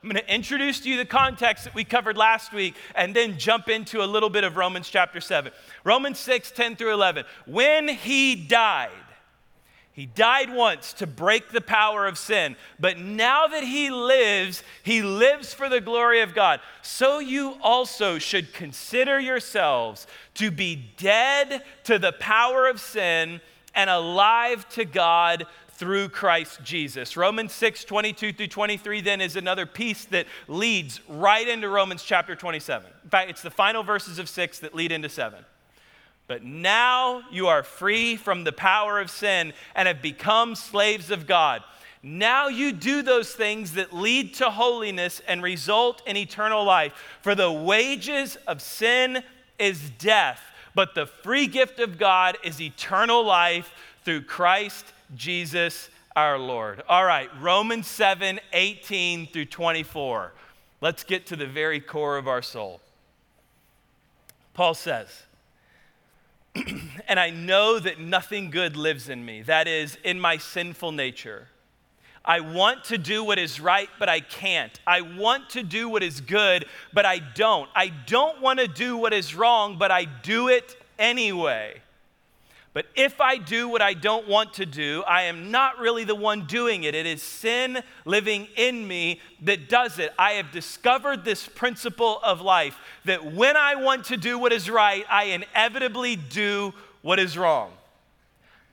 I'm going to introduce to you the context that we covered last week and then jump into a little bit of Romans chapter 7. Romans 6, 10 through 11. When he died, he died once to break the power of sin, but now that he lives, he lives for the glory of God. So you also should consider yourselves to be dead to the power of sin and alive to God through Christ Jesus. Romans 6, 22 through 23 then is another piece that leads right into Romans chapter 27. In fact, it's the final verses of 6 that lead into 7. But now you are free from the power of sin and have become slaves of God. Now you do those things that lead to holiness and result in eternal life. For the wages of sin is death, but the free gift of God is eternal life through Christ Jesus our Lord. All right, Romans 7 18 through 24. Let's get to the very core of our soul. Paul says, and I know that nothing good lives in me, that is, in my sinful nature. I want to do what is right, but I can't. I want to do what is good, but I don't. I don't want to do what is wrong, but I do it anyway. But if I do what I don't want to do, I am not really the one doing it. It is sin living in me that does it. I have discovered this principle of life that when I want to do what is right, I inevitably do what is wrong.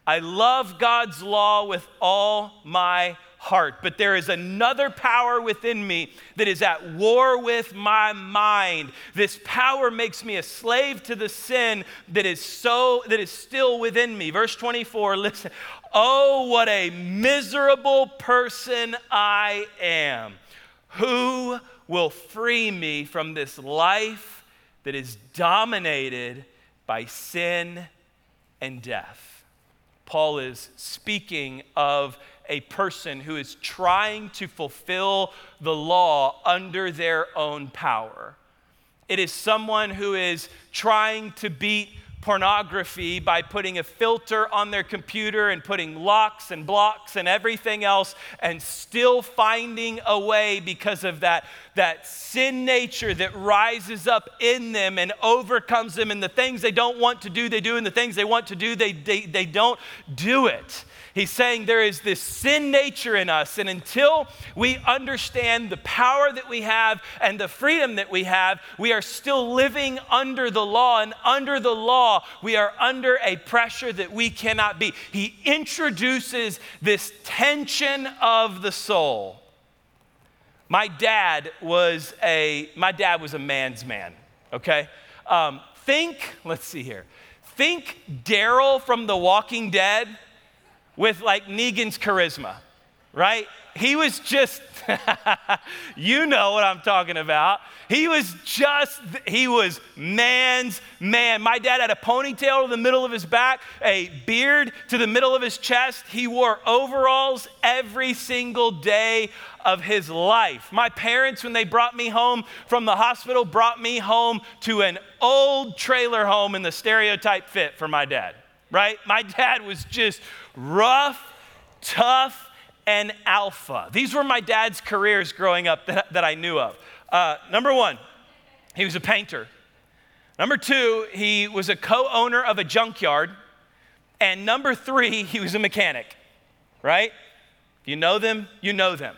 I love God's law with all my heart. But there is another power within me that is at war with my mind. This power makes me a slave to the sin that is so that is still within me. Verse 24, listen. Oh, what a miserable person I am. Who will free me from this life that is dominated by sin and death? Paul is speaking of a person who is trying to fulfill the law under their own power. It is someone who is trying to beat pornography by putting a filter on their computer and putting locks and blocks and everything else and still finding a way because of that, that sin nature that rises up in them and overcomes them and the things they don't want to do they do and the things they want to do they, they, they don't do it He's saying there is this sin nature in us, and until we understand the power that we have and the freedom that we have, we are still living under the law. And under the law, we are under a pressure that we cannot be. He introduces this tension of the soul. My dad was a my dad was a man's man. Okay, um, think. Let's see here. Think Daryl from The Walking Dead with like Negan's charisma, right? He was just, you know what I'm talking about. He was just, he was man's man. My dad had a ponytail to the middle of his back, a beard to the middle of his chest. He wore overalls every single day of his life. My parents, when they brought me home from the hospital, brought me home to an old trailer home in the stereotype fit for my dad, right? My dad was just rough, tough, and alpha. These were my dad's careers growing up that, that I knew of. Uh, number one, he was a painter. Number two, he was a co owner of a junkyard. And number three, he was a mechanic, right? If You know them, you know them.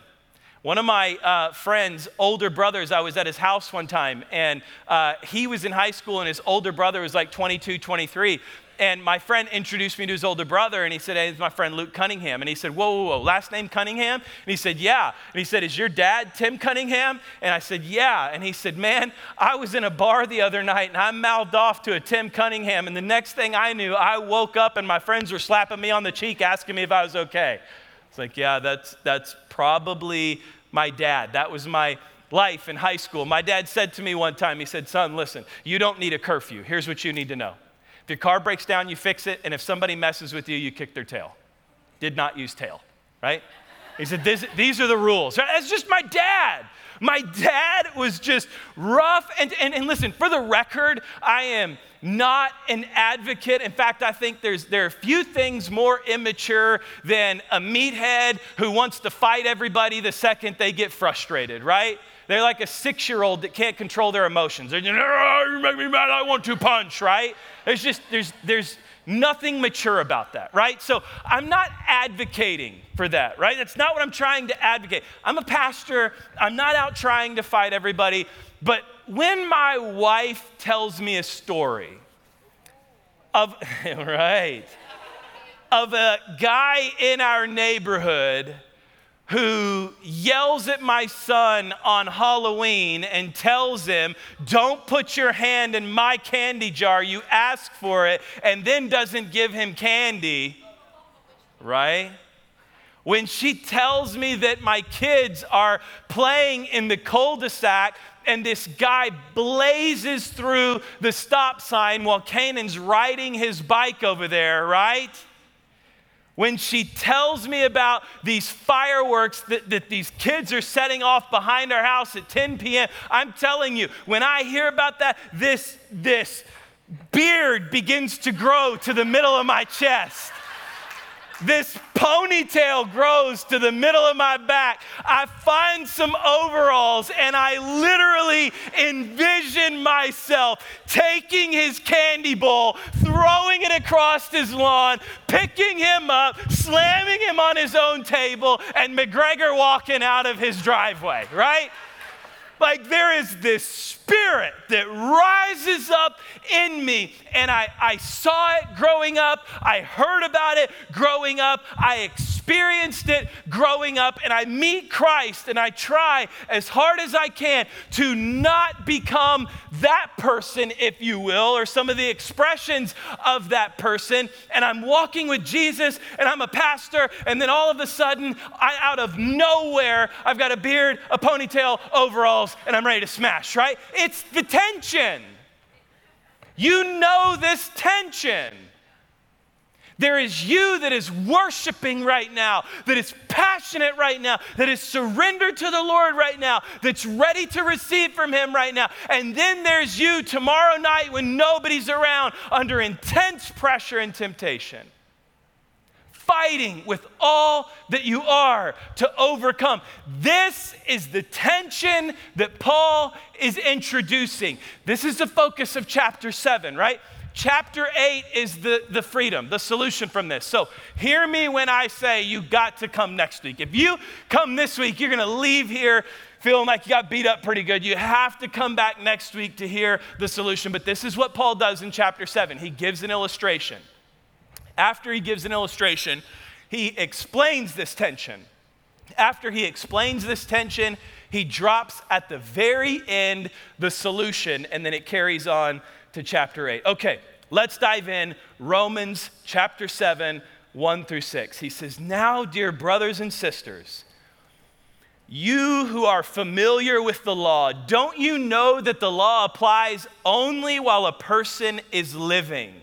One of my uh, friends' older brothers, I was at his house one time, and uh, he was in high school, and his older brother was like 22, 23 and my friend introduced me to his older brother, and he said, Hey, it's my friend Luke Cunningham. And he said, Whoa, whoa, whoa, last name Cunningham? And he said, Yeah. And he said, Is your dad Tim Cunningham? And I said, Yeah. And he said, Man, I was in a bar the other night and I mouthed off to a Tim Cunningham. And the next thing I knew, I woke up and my friends were slapping me on the cheek asking me if I was okay. It's like, Yeah, that's, that's probably my dad. That was my life in high school. My dad said to me one time, He said, Son, listen, you don't need a curfew. Here's what you need to know. If your car breaks down, you fix it, and if somebody messes with you, you kick their tail. Did not use tail, right? He said, These are the rules. That's just my dad. My dad was just rough. And, and, and listen, for the record, I am not an advocate. In fact, I think there's, there are few things more immature than a meathead who wants to fight everybody the second they get frustrated, right? They're like a six year old that can't control their emotions. They're just, oh, you make me mad, I want to punch, right? There's just, there's, there's nothing mature about that, right? So I'm not advocating for that, right? That's not what I'm trying to advocate. I'm a pastor, I'm not out trying to fight everybody, but when my wife tells me a story of, right, of a guy in our neighborhood who yells at my son on Halloween and tells him, Don't put your hand in my candy jar, you ask for it, and then doesn't give him candy, right? When she tells me that my kids are playing in the cul de sac and this guy blazes through the stop sign while Canaan's riding his bike over there, right? When she tells me about these fireworks that, that these kids are setting off behind our house at 10 p.m., I'm telling you, when I hear about that, this, this beard begins to grow to the middle of my chest this ponytail grows to the middle of my back. I find some overalls and I literally envision myself taking his candy bowl, throwing it across his lawn, picking him up, slamming him on his own table, and McGregor walking out of his driveway, right? Like there is this spirit that rises up in me. And I, I saw it growing up. I heard about it growing up. I experienced it growing up. And I meet Christ and I try as hard as I can to not become that person, if you will, or some of the expressions of that person. And I'm walking with Jesus and I'm a pastor. And then all of a sudden, I, out of nowhere, I've got a beard, a ponytail, overalls, and I'm ready to smash, right? It's the tension. You know this tension. There is you that is worshiping right now, that is passionate right now, that is surrendered to the Lord right now, that's ready to receive from Him right now. And then there's you tomorrow night when nobody's around under intense pressure and temptation fighting with all that you are to overcome. This is the tension that Paul is introducing. This is the focus of chapter 7, right? Chapter 8 is the, the freedom, the solution from this. So hear me when I say you got to come next week. If you come this week, you're going to leave here feeling like you got beat up pretty good. You have to come back next week to hear the solution. But this is what Paul does in chapter 7. He gives an illustration after he gives an illustration, he explains this tension. After he explains this tension, he drops at the very end the solution, and then it carries on to chapter 8. Okay, let's dive in. Romans chapter 7, 1 through 6. He says, Now, dear brothers and sisters, you who are familiar with the law, don't you know that the law applies only while a person is living?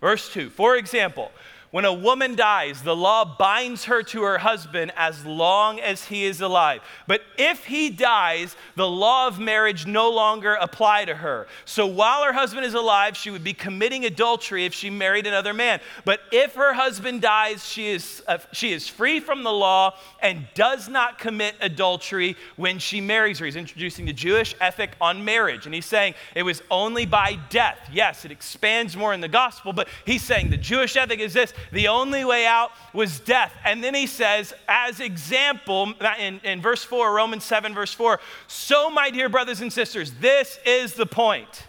Verse 2 For example, when a woman dies, the law binds her to her husband as long as he is alive. But if he dies, the law of marriage no longer apply to her. So while her husband is alive, she would be committing adultery if she married another man. But if her husband dies, she is, uh, she is free from the law and does not commit adultery when she marries her. He's introducing the Jewish ethic on marriage. And he's saying it was only by death. Yes, it expands more in the gospel, but he's saying the Jewish ethic is this the only way out was death. And then he says, as example, in, in verse 4, Romans 7, verse 4, so, my dear brothers and sisters, this is the point.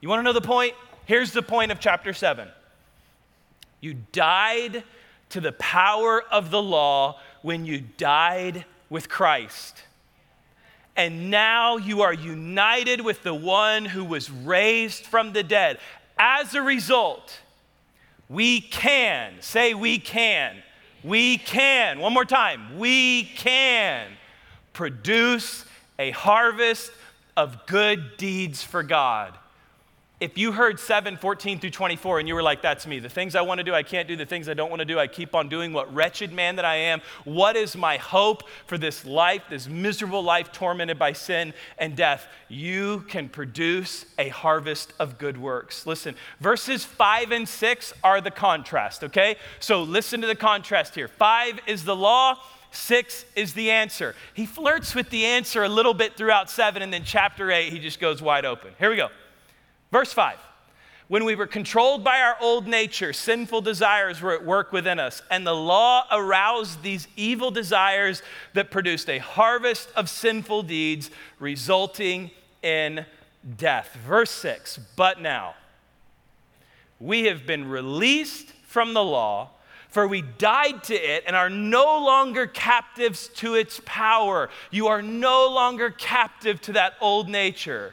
You want to know the point? Here's the point of chapter 7. You died to the power of the law when you died with Christ. And now you are united with the one who was raised from the dead. As a result, we can, say we can, we can, one more time, we can produce a harvest of good deeds for God. If you heard 7, 14 through 24, and you were like, that's me, the things I want to do, I can't do, the things I don't want to do, I keep on doing, what wretched man that I am, what is my hope for this life, this miserable life tormented by sin and death? You can produce a harvest of good works. Listen, verses 5 and 6 are the contrast, okay? So listen to the contrast here. 5 is the law. Six is the answer. He flirts with the answer a little bit throughout seven, and then chapter eight, he just goes wide open. Here we go. Verse 5 When we were controlled by our old nature, sinful desires were at work within us, and the law aroused these evil desires that produced a harvest of sinful deeds, resulting in death. Verse 6 But now, we have been released from the law. For we died to it and are no longer captives to its power. You are no longer captive to that old nature.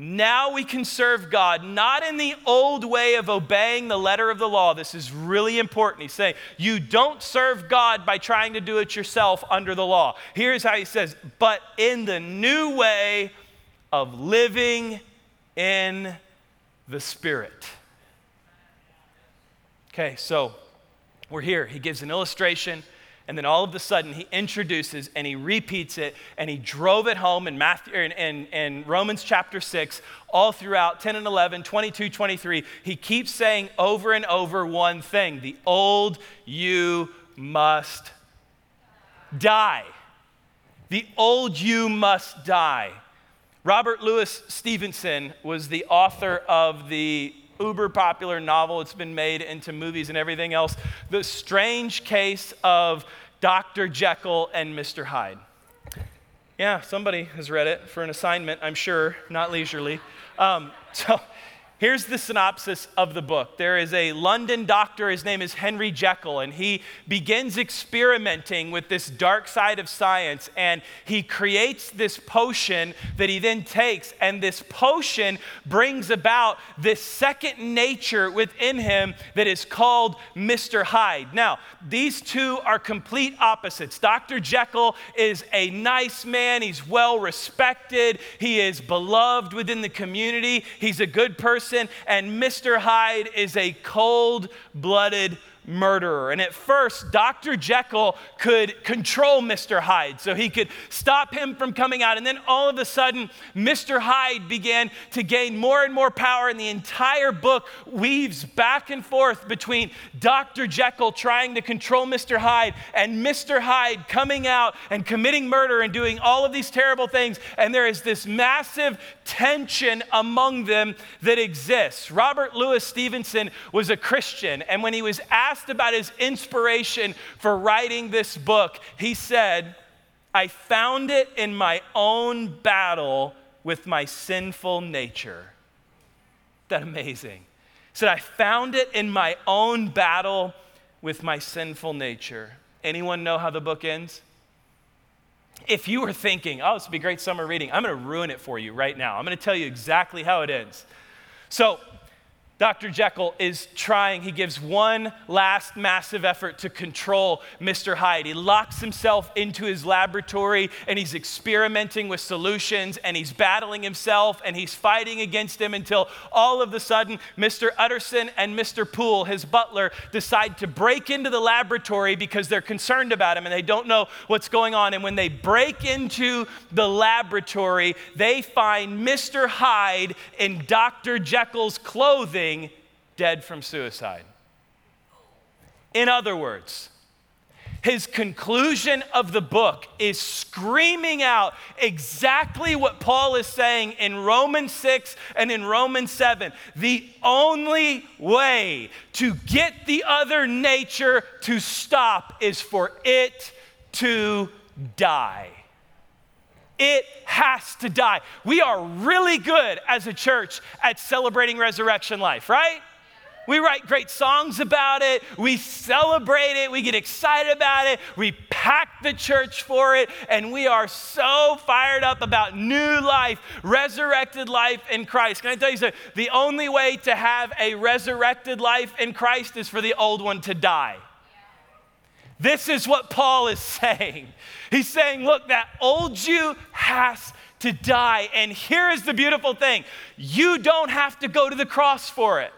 Now we can serve God, not in the old way of obeying the letter of the law. This is really important. He's saying, You don't serve God by trying to do it yourself under the law. Here's how he says, But in the new way of living in the Spirit. Okay, so we're here. He gives an illustration and then all of a sudden, he introduces and he repeats it and he drove it home in, Matthew, in, in, in Romans chapter 6, all throughout 10 and 11, 22, 23. He keeps saying over and over one thing the old you must die. The old you must die. Robert Louis Stevenson was the author of the uber popular novel. It's been made into movies and everything else. The strange case of Dr. Jekyll and Mr. Hyde. Yeah, somebody has read it for an assignment, I'm sure, not leisurely. Um, so Here's the synopsis of the book. There is a London doctor, his name is Henry Jekyll, and he begins experimenting with this dark side of science. And he creates this potion that he then takes, and this potion brings about this second nature within him that is called Mr. Hyde. Now, these two are complete opposites. Dr. Jekyll is a nice man, he's well respected, he is beloved within the community, he's a good person and Mr. Hyde is a cold blooded murderer. And at first, Dr. Jekyll could control Mr. Hyde, so he could stop him from coming out. And then all of a sudden, Mr. Hyde began to gain more and more power, and the entire book weaves back and forth between Dr. Jekyll trying to control Mr. Hyde and Mr. Hyde coming out and committing murder and doing all of these terrible things. And there is this massive tension among them that exists. Robert Louis Stevenson was a Christian, and when he was asked, asked about his inspiration for writing this book, he said, I found it in my own battle with my sinful nature. That amazing. He said, I found it in my own battle with my sinful nature. Anyone know how the book ends? If you were thinking, oh, this would be great summer reading, I'm going to ruin it for you right now. I'm going to tell you exactly how it ends. So, Dr. Jekyll is trying, he gives one last massive effort to control Mr. Hyde. He locks himself into his laboratory and he's experimenting with solutions and he's battling himself and he's fighting against him until all of a sudden Mr. Utterson and Mr. Poole, his butler, decide to break into the laboratory because they're concerned about him and they don't know what's going on. And when they break into the laboratory, they find Mr. Hyde in Dr. Jekyll's clothing dead from suicide. In other words, his conclusion of the book is screaming out exactly what Paul is saying in Romans 6 and in Romans 7. The only way to get the other nature to stop is for it to die. It has to die. We are really good as a church at celebrating resurrection life, right? We write great songs about it. We celebrate it. We get excited about it. We pack the church for it. And we are so fired up about new life, resurrected life in Christ. Can I tell you something? The only way to have a resurrected life in Christ is for the old one to die. This is what Paul is saying. He's saying, look, that old you has to die. And here is the beautiful thing you don't have to go to the cross for it.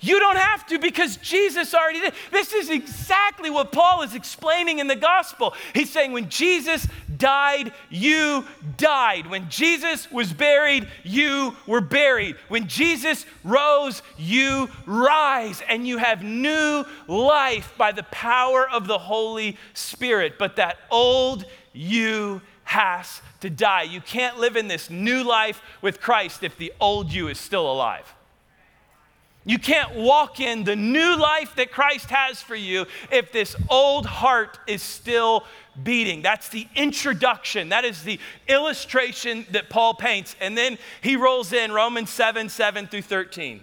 You don't have to because Jesus already did. This is exactly what Paul is explaining in the gospel. He's saying when Jesus died, you died. When Jesus was buried, you were buried. When Jesus rose, you rise and you have new life by the power of the Holy Spirit. But that old you has to die. You can't live in this new life with Christ if the old you is still alive. You can't walk in the new life that Christ has for you if this old heart is still beating. That's the introduction. That is the illustration that Paul paints. And then he rolls in Romans 7 7 through 13.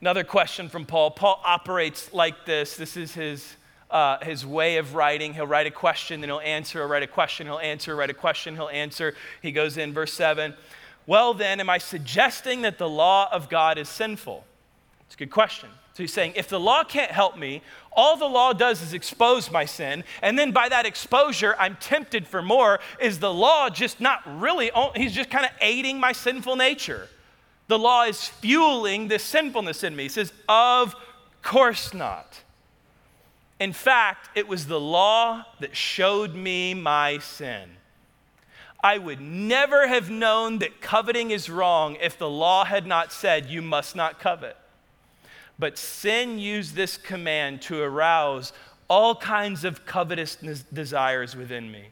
Another question from Paul. Paul operates like this. This is his, uh, his way of writing. He'll write a question, then he'll answer, he'll write a question, he'll answer, write a question, he'll answer. He goes in, verse 7. Well, then, am I suggesting that the law of God is sinful? It's a good question. So he's saying, if the law can't help me, all the law does is expose my sin, and then by that exposure, I'm tempted for more. Is the law just not really, he's just kind of aiding my sinful nature? The law is fueling this sinfulness in me. He says, Of course not. In fact, it was the law that showed me my sin. I would never have known that coveting is wrong if the law had not said, You must not covet. But sin used this command to arouse all kinds of covetous desires within me.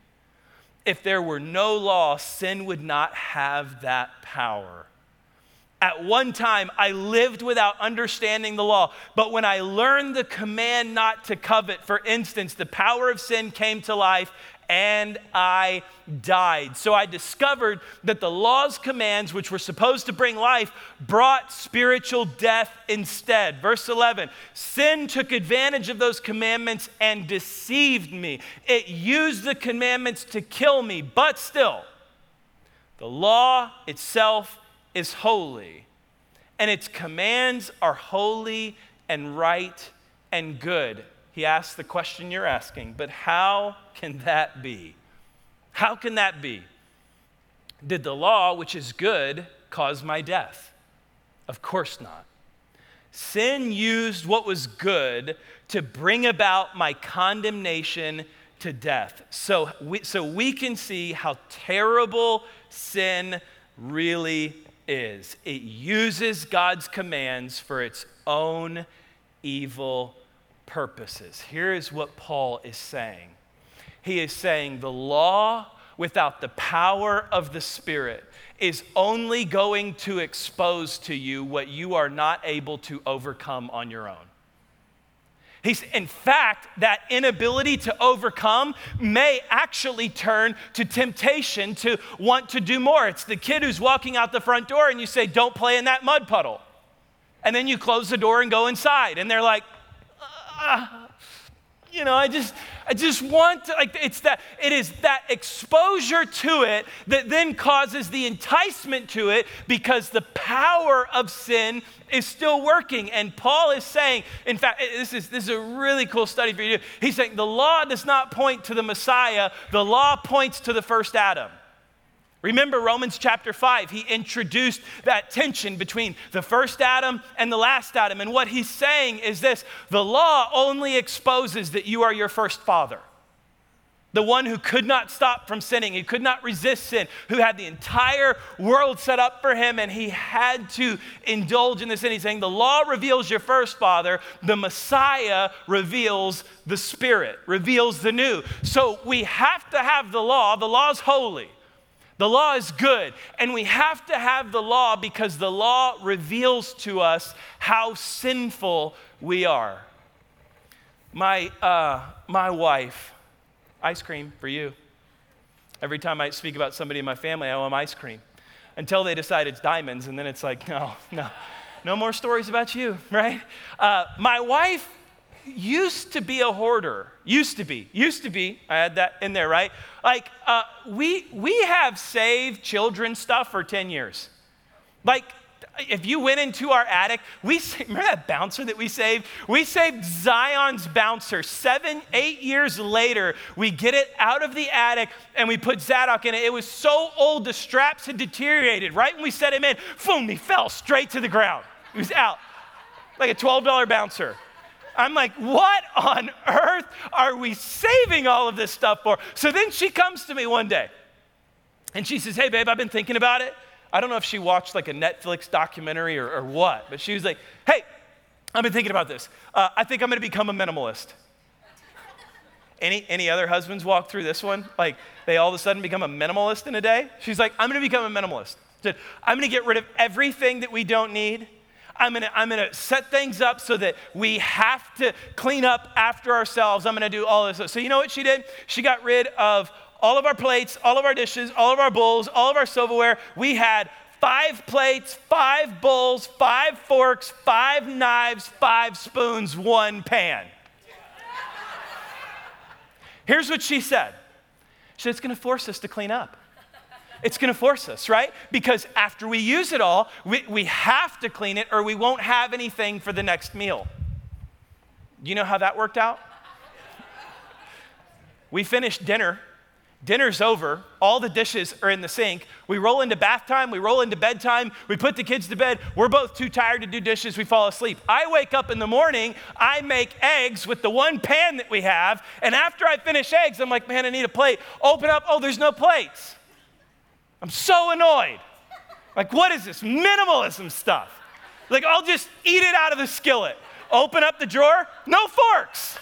If there were no law, sin would not have that power. At one time, I lived without understanding the law, but when I learned the command not to covet, for instance, the power of sin came to life and I died. So I discovered that the law's commands, which were supposed to bring life, brought spiritual death instead. Verse 11 Sin took advantage of those commandments and deceived me. It used the commandments to kill me, but still, the law itself is holy, and its commands are holy and right and good he asks the question you're asking, but how can that be? How can that be? Did the law, which is good, cause my death? Of course not. Sin used what was good to bring about my condemnation to death. So we, so we can see how terrible sin really is. It uses God's commands for its own evil purposes. Here is what Paul is saying He is saying the law without the power of the Spirit is only going to expose to you what you are not able to overcome on your own. He's, in fact, that inability to overcome may actually turn to temptation to want to do more. It's the kid who's walking out the front door and you say, Don't play in that mud puddle. And then you close the door and go inside. And they're like, you know, I just, I just want to, like, it's that, it is that exposure to it that then causes the enticement to it because the power of sin is still working. And Paul is saying, in fact, this is, this is a really cool study for you. He's saying the law does not point to the Messiah, the law points to the first Adam. Remember Romans chapter 5, he introduced that tension between the first Adam and the last Adam. And what he's saying is this the law only exposes that you are your first father. The one who could not stop from sinning, who could not resist sin, who had the entire world set up for him, and he had to indulge in the sin. He's saying the law reveals your first father, the Messiah reveals the Spirit, reveals the new. So we have to have the law. The law is holy. The law is good, and we have to have the law because the law reveals to us how sinful we are. My, uh, my wife, ice cream for you. Every time I speak about somebody in my family, I owe them ice cream until they decide it's diamonds, and then it's like, no, no, no more stories about you, right? Uh, my wife used to be a hoarder. Used to be. Used to be. I had that in there, right? Like, uh, we, we have saved children stuff for 10 years. Like, if you went into our attic, we remember that bouncer that we saved? We saved Zion's bouncer. Seven, eight years later, we get it out of the attic and we put Zadok in it. It was so old, the straps had deteriorated. Right when we set him in, boom, he fell straight to the ground. He was out like a $12 bouncer. I'm like, what on earth are we saving all of this stuff for? So then she comes to me one day and she says, Hey, babe, I've been thinking about it. I don't know if she watched like a Netflix documentary or, or what, but she was like, hey, I've been thinking about this. Uh, I think I'm gonna become a minimalist. Any, any other husbands walk through this one? Like they all of a sudden become a minimalist in a day? She's like, I'm gonna become a minimalist. I'm gonna get rid of everything that we don't need. I'm gonna, I'm gonna set things up so that we have to clean up after ourselves. I'm gonna do all this. So, you know what she did? She got rid of all of our plates, all of our dishes, all of our bowls, all of our silverware. We had five plates, five bowls, five forks, five knives, five spoons, one pan. Here's what she said She said, It's gonna force us to clean up. It's gonna force us, right? Because after we use it all, we, we have to clean it or we won't have anything for the next meal. You know how that worked out? We finished dinner Dinner's over, all the dishes are in the sink. We roll into bath time, we roll into bedtime, we put the kids to bed. We're both too tired to do dishes, we fall asleep. I wake up in the morning, I make eggs with the one pan that we have, and after I finish eggs, I'm like, man, I need a plate. Open up, oh, there's no plates. I'm so annoyed. Like, what is this minimalism stuff? Like, I'll just eat it out of the skillet. Open up the drawer, no forks.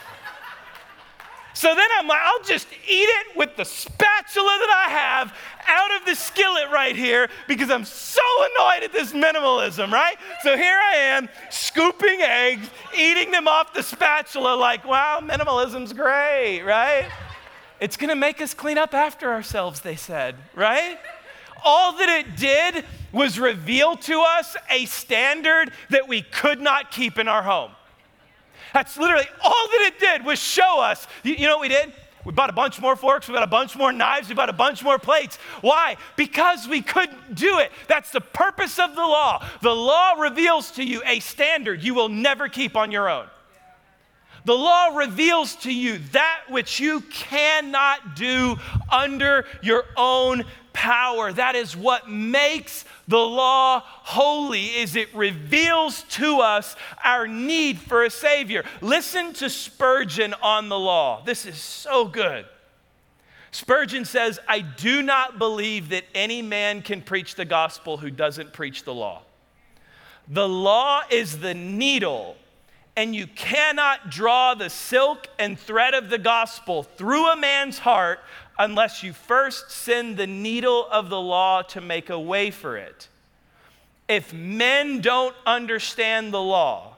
So then I'm like, I'll just eat it with the spatula that I have out of the skillet right here because I'm so annoyed at this minimalism, right? So here I am scooping eggs, eating them off the spatula, like, wow, minimalism's great, right? It's gonna make us clean up after ourselves, they said, right? All that it did was reveal to us a standard that we could not keep in our home. That's literally all that it did was show us. You, you know what we did? We bought a bunch more forks, we bought a bunch more knives, we bought a bunch more plates. Why? Because we couldn't do it. That's the purpose of the law. The law reveals to you a standard you will never keep on your own. The law reveals to you that which you cannot do under your own power. That is what makes the law holy is it reveals to us our need for a savior. Listen to Spurgeon on the law. This is so good. Spurgeon says, "I do not believe that any man can preach the gospel who doesn't preach the law. The law is the needle and you cannot draw the silk and thread of the gospel through a man's heart unless you first send the needle of the law to make a way for it. If men don't understand the law,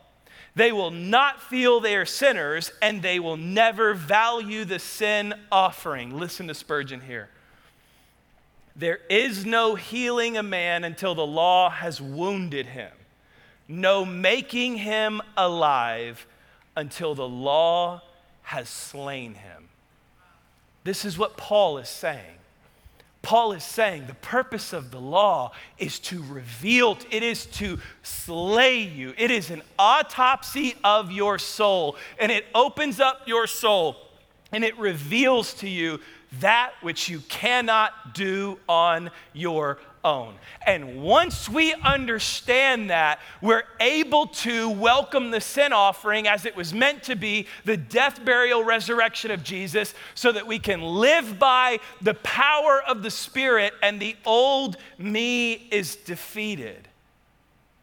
they will not feel they are sinners and they will never value the sin offering. Listen to Spurgeon here. There is no healing a man until the law has wounded him no making him alive until the law has slain him. This is what Paul is saying. Paul is saying the purpose of the law is to reveal, it is to slay you. It is an autopsy of your soul, and it opens up your soul and it reveals to you that which you cannot do on your own. And once we understand that, we're able to welcome the sin offering as it was meant to be the death, burial, resurrection of Jesus so that we can live by the power of the Spirit and the old me is defeated.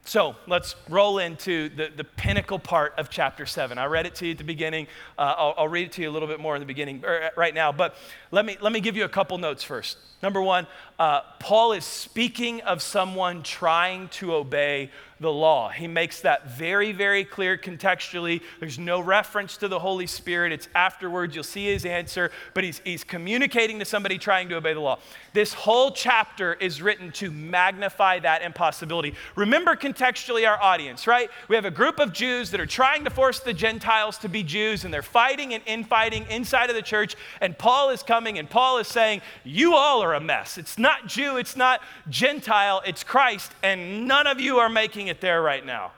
So let's roll into the, the pinnacle part of chapter 7. I read it to you at the beginning. Uh, I'll, I'll, read it to you a little bit more in the beginning er, right now, but let me, let me give you a couple notes first. Number one, uh, Paul is speaking of someone trying to obey the law. He makes that very, very clear contextually. There's no reference to the Holy Spirit. It's afterwards. You'll see his answer, but he's, he's communicating to somebody trying to obey the law. This whole chapter is written to magnify that impossibility. Remember contextually our audience, right? We have a group of Jews that are trying to force the Gentiles to be Jews, and they're fighting and infighting inside of the church. And Paul is coming, and Paul is saying, You all are a mess. It's not Jew, it's not Gentile, it's Christ, and none of you are making it there right now.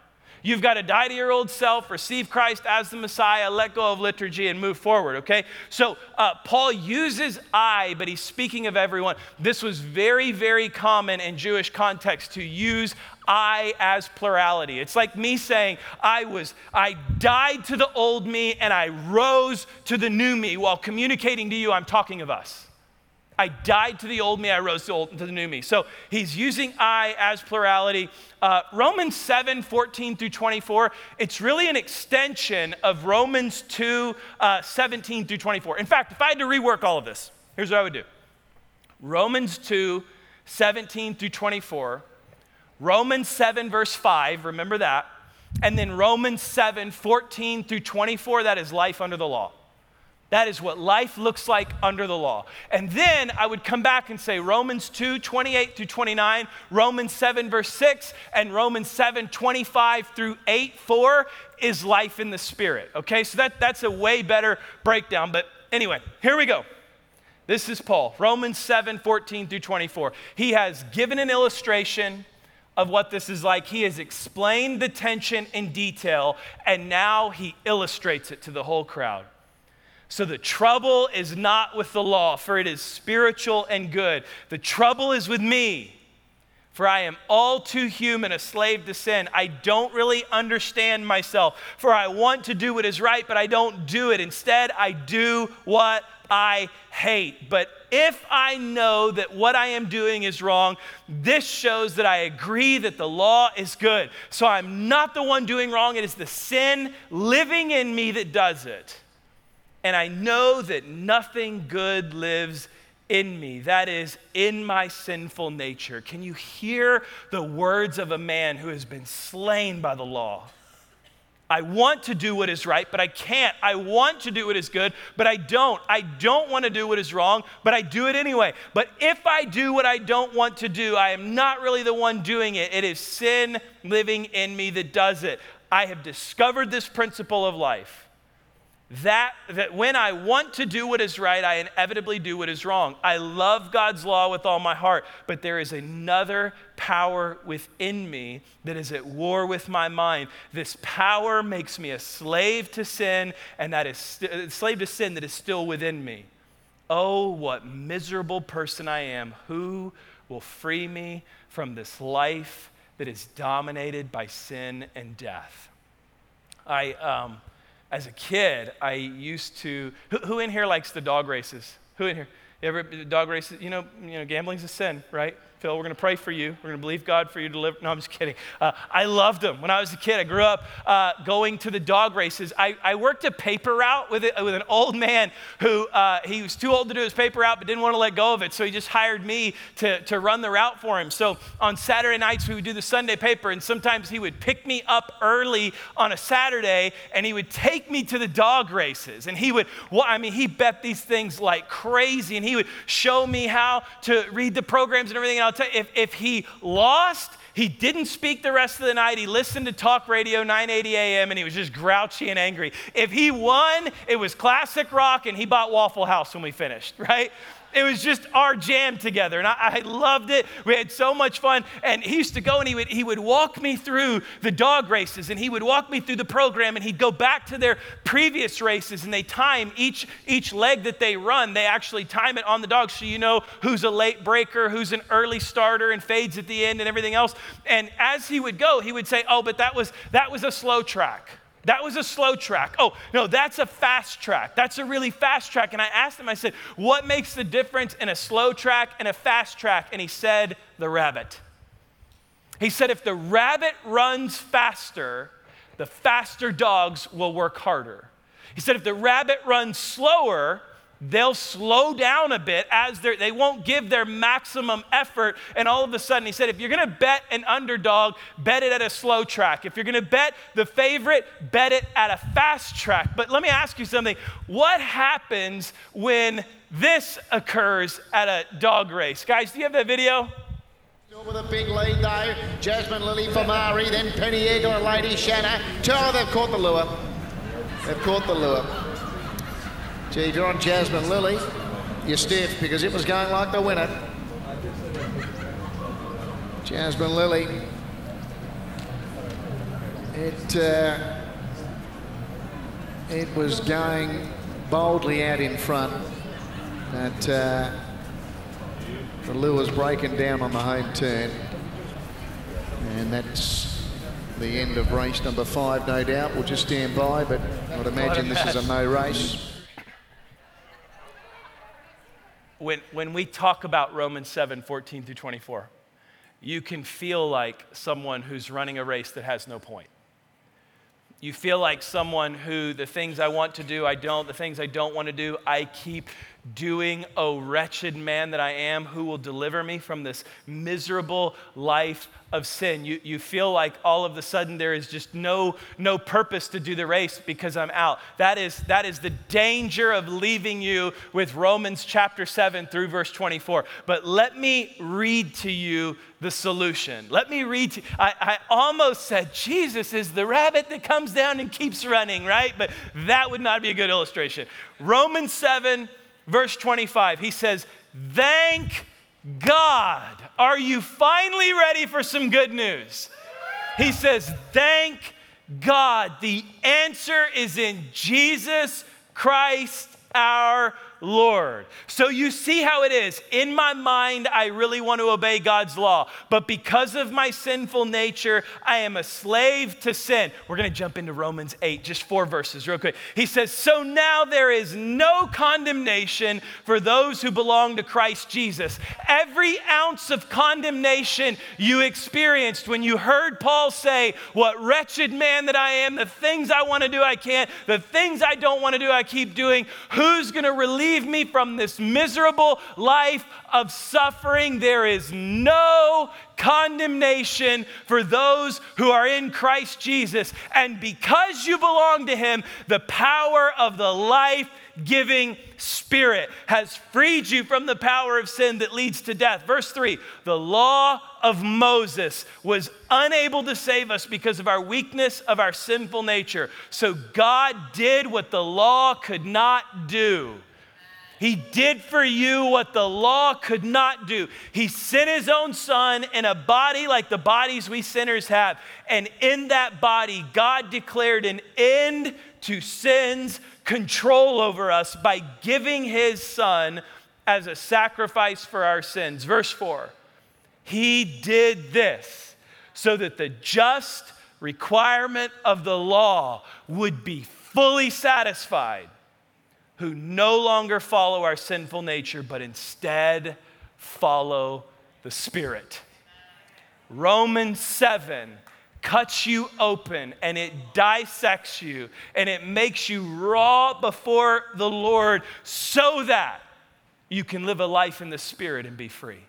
You've got to die to your old self, receive Christ as the Messiah, let go of liturgy, and move forward, okay? So uh, Paul uses I, but he's speaking of everyone. This was very, very common in Jewish context to use I as plurality. It's like me saying, I was, I died to the old me and I rose to the new me while communicating to you, I'm talking of us. I died to the old me, I rose to, old, to the new me. So he's using I as plurality. Uh, Romans 7 14 through 24, it's really an extension of Romans 2 uh, 17 through 24. In fact, if I had to rework all of this, here's what I would do Romans 2 17 through 24, Romans 7 verse 5, remember that, and then Romans 7 14 through 24, that is life under the law. That is what life looks like under the law. And then I would come back and say Romans 2, 28 through 29, Romans 7, verse 6, and Romans 7, 25 through 8, 4 is life in the Spirit. Okay, so that, that's a way better breakdown. But anyway, here we go. This is Paul, Romans 7, 14 through 24. He has given an illustration of what this is like. He has explained the tension in detail, and now he illustrates it to the whole crowd. So the trouble is not with the law, for it is spiritual and good. The trouble is with me, for I am all too human, a slave to sin. I don't really understand myself, for I want to do what is right, but I don't do it. Instead, I do what I hate. But if I know that what I am doing is wrong, this shows that I agree that the law is good. So I'm not the one doing wrong, it is the sin living in me that does it and I know that nothing good lives in me, that is, in my sinful nature. Can you hear the words of a man who has been slain by the law? I want to do what is right, but I can't. I want to do what is good, but I don't. I don't want to do what is wrong, but I do it anyway. But if I do what I don't want to do, I am not really the one doing it. It is sin living in me that does it. I have discovered this principle of life that, that when I want to do what is right, I inevitably do what is wrong. I love God's law with all my heart, but there is another power within me that is at war with my mind. This power makes me a slave to sin, and that is a slave to sin that is still within me. Oh, what miserable person I am. Who will free me from this life that is dominated by sin and death? I, um, as a kid, I used to. Who, who, in here likes the dog races? Who in here? Ever dog races? You know, you know, gambling's a sin, right? Phil, we're going to pray for you. We're going to believe God for you to live. No, I'm just kidding. Uh, I loved them. When I was a kid, I grew up uh, going to the dog races. I, I worked a paper route with, it, with an old man who uh, he was too old to do his paper route but didn't want to let go of it. So he just hired me to, to run the route for him. So on Saturday nights, we would do the Sunday paper, and sometimes he would pick me up early on a Saturday and he would take me to the dog races. And he would, well, I mean, he bet these things like crazy, and he would show me how to read the programs and everything. And tell you, if, if he lost, he didn't speak the rest of the night. He listened to talk radio 980 AM and he was just grouchy and angry. If he won, it was classic rock and he bought Waffle House when we finished, right? It was just our jam together, and I, I, loved it. We had so much fun. And he used to go and he would, he would walk me through the dog races, and he would walk me through the program, and he'd go back to their previous races, and they time each, each leg that they run. They actually time it on the dog so you know who's a late breaker, who's an early starter, and fades at the end, and everything else. And as he would go, he would say, Oh, but that was, that was a slow track. That was a slow track. Oh, no, that's a fast track. That's a really fast track. And I asked him, I said, what makes the difference in a slow track and a fast track? And he said, the rabbit. He said, if the rabbit runs faster, the faster dogs will work harder. He said, if the rabbit runs slower, they'll slow down a bit as they won't give their maximum effort and all of a sudden he said if you're going to bet an underdog bet it at a slow track if you're going to bet the favorite bet it at a fast track but let me ask you something what happens when this occurs at a dog race guys do you have that video Still with a big lead though. Jasmine Lily for Mari, then Penny Eagle Lady Shanna. Two, they've caught the lure. They've caught the lure. Gee, you're on Jasmine Lily. You're stiff because it was going like the winner. Jasmine Lily. It, uh, it was going boldly out in front. But uh, the lure's breaking down on the home turn. And that's the end of race number five, no doubt. We'll just stand by, but I'd imagine this is a no race. When, when we talk about Romans 7 14 through 24, you can feel like someone who's running a race that has no point. You feel like someone who the things I want to do, I don't, the things I don't want to do, I keep doing, O wretched man that I am, who will deliver me from this miserable life of sin. You, you feel like all of a sudden there is just no, no purpose to do the race because I'm out. That is, that is the danger of leaving you with Romans chapter 7 through verse 24. But let me read to you the solution. Let me read to I, I almost said Jesus is the rabbit that comes down and keeps running, right? But that would not be a good illustration. Romans 7 verse 25, he says, Thank God. Are you finally ready for some good news? He says, Thank God. The answer is in Jesus Christ our Lord. So you see how it is. In my mind, I really want to obey God's law, but because of my sinful nature, I am a slave to sin. We're going to jump into Romans 8, just four verses, real quick. He says, So now there is no condemnation for those who belong to Christ Jesus. Every ounce of condemnation you experienced when you heard Paul say, What wretched man that I am, the things I want to do, I can't, the things I don't want to do, I keep doing. Who's going to relieve relieve me from this miserable life of suffering. There is no condemnation for those who are in Christ Jesus. And because you belong to Him, the power of the life giving Spirit has freed you from the power of sin that leads to death. Verse 3 The law of Moses was unable to save us because of our weakness of our sinful nature. So God did what the law could not do. He did for you what the law could not do. He sent his own son in a body like the bodies we sinners have. And in that body, God declared an end to sin's control over us by giving his son as a sacrifice for our sins. Verse 4 He did this so that the just requirement of the law would be fully satisfied who no longer follow our sinful nature, but instead follow the Spirit. Romans 7 cuts you open and it dissects you and it makes you raw before the Lord so that you can live a life in the Spirit and be free.